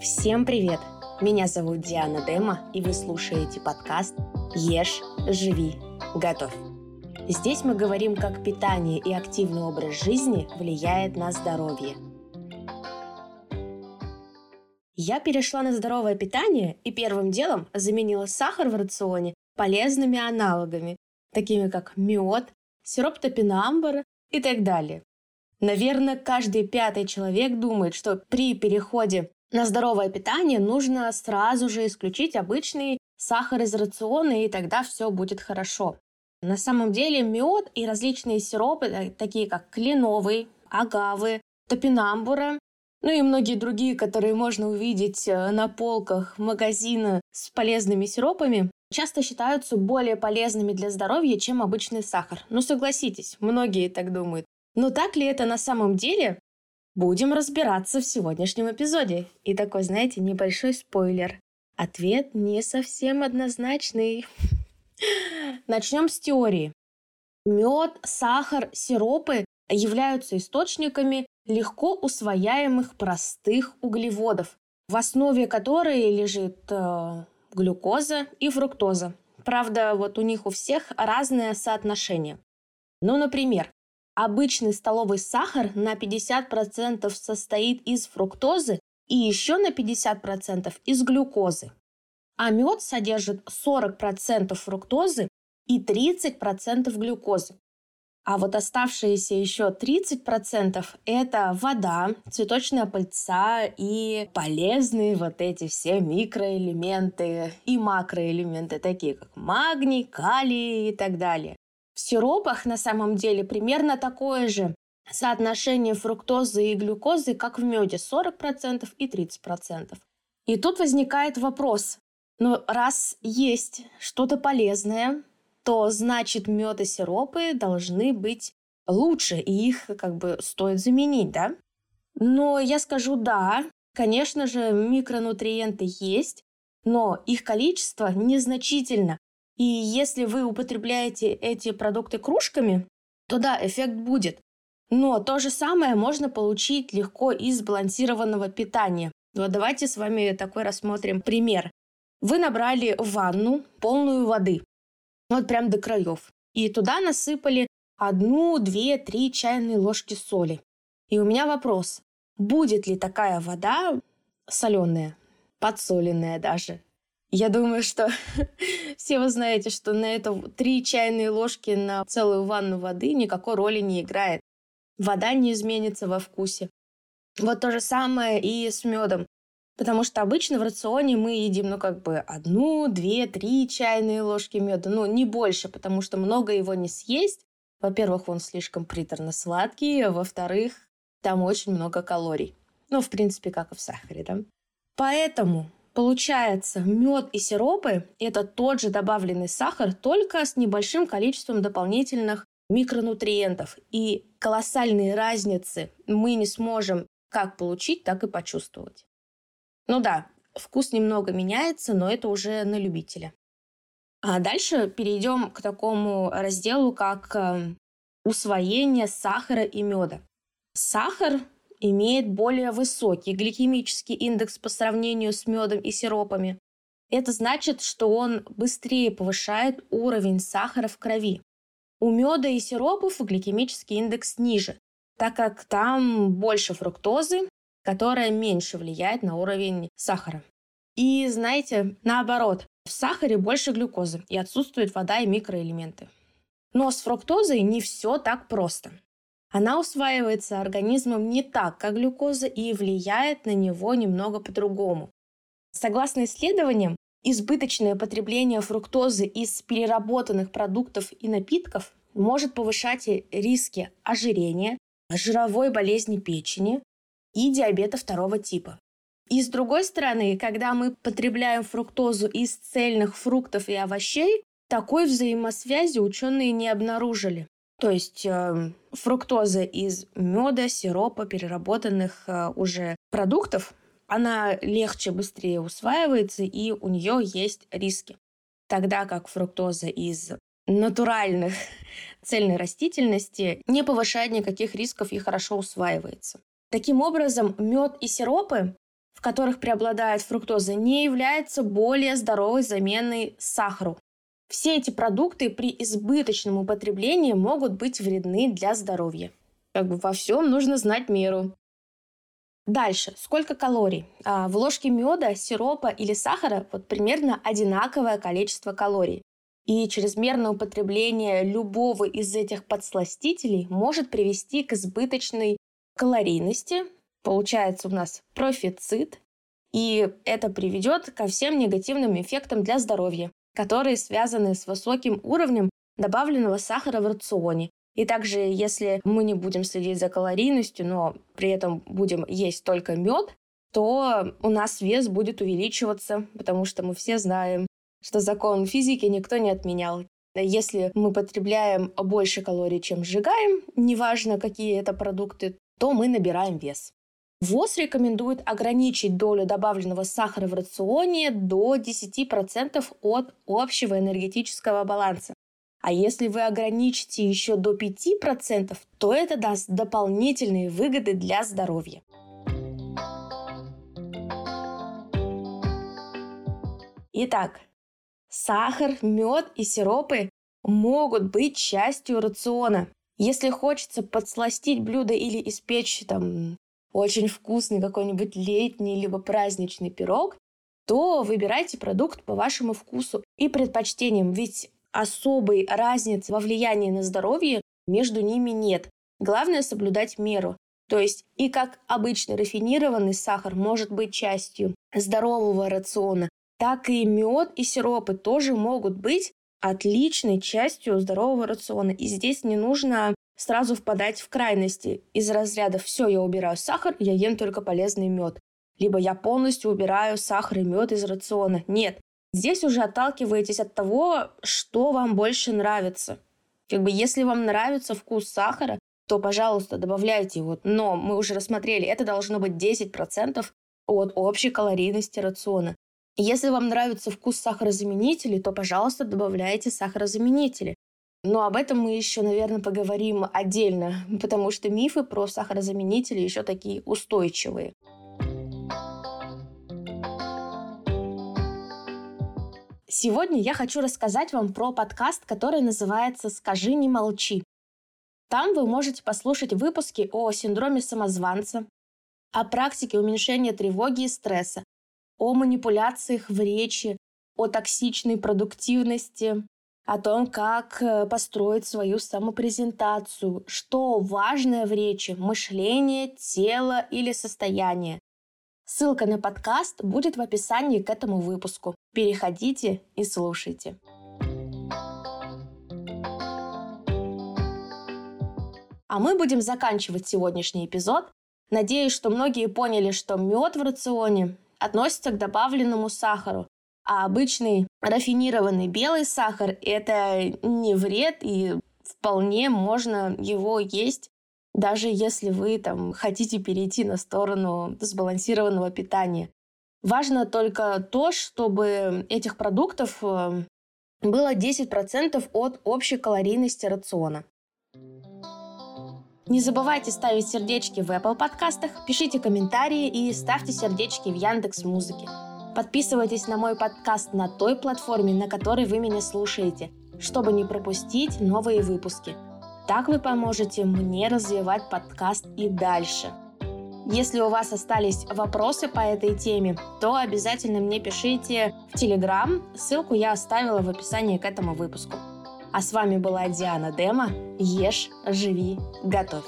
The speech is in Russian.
Всем привет! Меня зовут Диана Дема, и вы слушаете подкаст «Ешь, живи, готовь». Здесь мы говорим, как питание и активный образ жизни влияет на здоровье. Я перешла на здоровое питание и первым делом заменила сахар в рационе полезными аналогами, такими как мед, сироп топинамбура и так далее. Наверное, каждый пятый человек думает, что при переходе на здоровое питание нужно сразу же исключить обычный сахар из рациона, и тогда все будет хорошо. На самом деле мед и различные сиропы, э, такие как кленовый, агавы, топинамбура, ну и многие другие, которые можно увидеть э, на полках магазина с полезными сиропами, часто считаются более полезными для здоровья, чем обычный сахар. Ну согласитесь, многие так думают. Но так ли это на самом деле? Будем разбираться в сегодняшнем эпизоде. И такой, знаете, небольшой спойлер. Ответ не совсем однозначный. Начнем с теории. Мед, сахар, сиропы являются источниками легко усвояемых простых углеводов, в основе которой лежит э, глюкоза и фруктоза. Правда, вот у них у всех разное соотношение. Ну, например, обычный столовый сахар на 50% состоит из фруктозы и еще на 50% из глюкозы. А мед содержит 40% фруктозы и 30% глюкозы. А вот оставшиеся еще 30% это вода, цветочная пыльца и полезные вот эти все микроэлементы и макроэлементы, такие как магний, калий и так далее. В сиропах на самом деле примерно такое же соотношение фруктозы и глюкозы, как в меде, 40% и 30%. И тут возникает вопрос, ну раз есть что-то полезное, то значит мед и сиропы должны быть лучше, и их как бы стоит заменить, да? Но я скажу да, конечно же, микронутриенты есть, но их количество незначительно. И если вы употребляете эти продукты кружками, то да, эффект будет. Но то же самое можно получить легко из сбалансированного питания. Вот давайте с вами такой рассмотрим пример. Вы набрали ванну полную воды вот прям до краев. И туда насыпали одну, две, три чайные ложки соли. И у меня вопрос, будет ли такая вода соленая, подсоленная даже? Я думаю, что все вы знаете, что на это три чайные ложки на целую ванну воды никакой роли не играет. Вода не изменится во вкусе. Вот то же самое и с медом. Потому что обычно в рационе мы едим, ну, как бы одну, две, три чайные ложки меда, ну, не больше, потому что много его не съесть. Во-первых, он слишком приторно-сладкий, а во-вторых, там очень много калорий. Ну, в принципе, как и в сахаре, да. Поэтому Получается, мед и сиропы – это тот же добавленный сахар, только с небольшим количеством дополнительных микронутриентов. И колоссальные разницы мы не сможем как получить, так и почувствовать. Ну да, вкус немного меняется, но это уже на любителя. А дальше перейдем к такому разделу, как э, усвоение сахара и меда. Сахар имеет более высокий гликемический индекс по сравнению с медом и сиропами. Это значит, что он быстрее повышает уровень сахара в крови. У меда и сиропов гликемический индекс ниже, так как там больше фруктозы, которая меньше влияет на уровень сахара. И знаете, наоборот, в сахаре больше глюкозы и отсутствует вода и микроэлементы. Но с фруктозой не все так просто. Она усваивается организмом не так, как глюкоза, и влияет на него немного по-другому. Согласно исследованиям, избыточное потребление фруктозы из переработанных продуктов и напитков может повышать риски ожирения, жировой болезни печени, и диабета второго типа. И с другой стороны, когда мы потребляем фруктозу из цельных фруктов и овощей, такой взаимосвязи ученые не обнаружили. То есть э, фруктоза из меда, сиропа, переработанных э, уже продуктов, она легче, быстрее усваивается, и у нее есть риски. Тогда как фруктоза из натуральных цельной растительности не повышает никаких рисков и хорошо усваивается. Таким образом, мед и сиропы в которых преобладает фруктоза, не является более здоровой заменой сахару. Все эти продукты при избыточном употреблении могут быть вредны для здоровья. Как бы во всем нужно знать меру. Дальше. Сколько калорий? А, в ложке меда, сиропа или сахара вот примерно одинаковое количество калорий. И чрезмерное употребление любого из этих подсластителей может привести к избыточной калорийности. Получается у нас профицит. И это приведет ко всем негативным эффектам для здоровья, которые связаны с высоким уровнем добавленного сахара в рационе, и также, если мы не будем следить за калорийностью, но при этом будем есть только мед, то у нас вес будет увеличиваться, потому что мы все знаем, что закон физики никто не отменял. Если мы потребляем больше калорий, чем сжигаем, неважно какие это продукты, то мы набираем вес. ВОЗ рекомендует ограничить долю добавленного сахара в рационе до 10% от общего энергетического баланса. А если вы ограничите еще до 5%, то это даст дополнительные выгоды для здоровья. Итак, сахар, мед и сиропы могут быть частью рациона. Если хочется подсластить блюдо или испечь там очень вкусный какой-нибудь летний либо праздничный пирог, то выбирайте продукт по вашему вкусу и предпочтениям, ведь особой разницы во влиянии на здоровье между ними нет. Главное соблюдать меру. То есть и как обычный рафинированный сахар может быть частью здорового рациона, так и мед и сиропы тоже могут быть отличной частью здорового рациона. И здесь не нужно сразу впадать в крайности из разряда «все, я убираю сахар, я ем только полезный мед». Либо я полностью убираю сахар и мед из рациона. Нет, Здесь уже отталкиваетесь от того, что вам больше нравится. Как бы если вам нравится вкус сахара, то, пожалуйста, добавляйте его. Но мы уже рассмотрели, это должно быть 10% от общей калорийности рациона. Если вам нравится вкус сахарозаменителей, то, пожалуйста, добавляйте сахарозаменители. Но об этом мы еще, наверное, поговорим отдельно, потому что мифы про сахарозаменители еще такие устойчивые. Сегодня я хочу рассказать вам про подкаст, который называется «Скажи, не молчи». Там вы можете послушать выпуски о синдроме самозванца, о практике уменьшения тревоги и стресса, о манипуляциях в речи, о токсичной продуктивности, о том, как э, построить свою самопрезентацию, что важное в речи – мышление, тело или состояние, Ссылка на подкаст будет в описании к этому выпуску. Переходите и слушайте. А мы будем заканчивать сегодняшний эпизод. Надеюсь, что многие поняли, что мед в рационе относится к добавленному сахару, а обычный рафинированный белый сахар – это не вред, и вполне можно его есть даже если вы там хотите перейти на сторону сбалансированного питания. Важно только то, чтобы этих продуктов э, было 10% от общей калорийности рациона. Не забывайте ставить сердечки в Apple подкастах, пишите комментарии и ставьте сердечки в Яндекс Музыке. Подписывайтесь на мой подкаст на той платформе, на которой вы меня слушаете, чтобы не пропустить новые выпуски – так вы поможете мне развивать подкаст и дальше. Если у вас остались вопросы по этой теме, то обязательно мне пишите в Телеграм. Ссылку я оставила в описании к этому выпуску. А с вами была Диана Дема. Ешь, живи, готовь.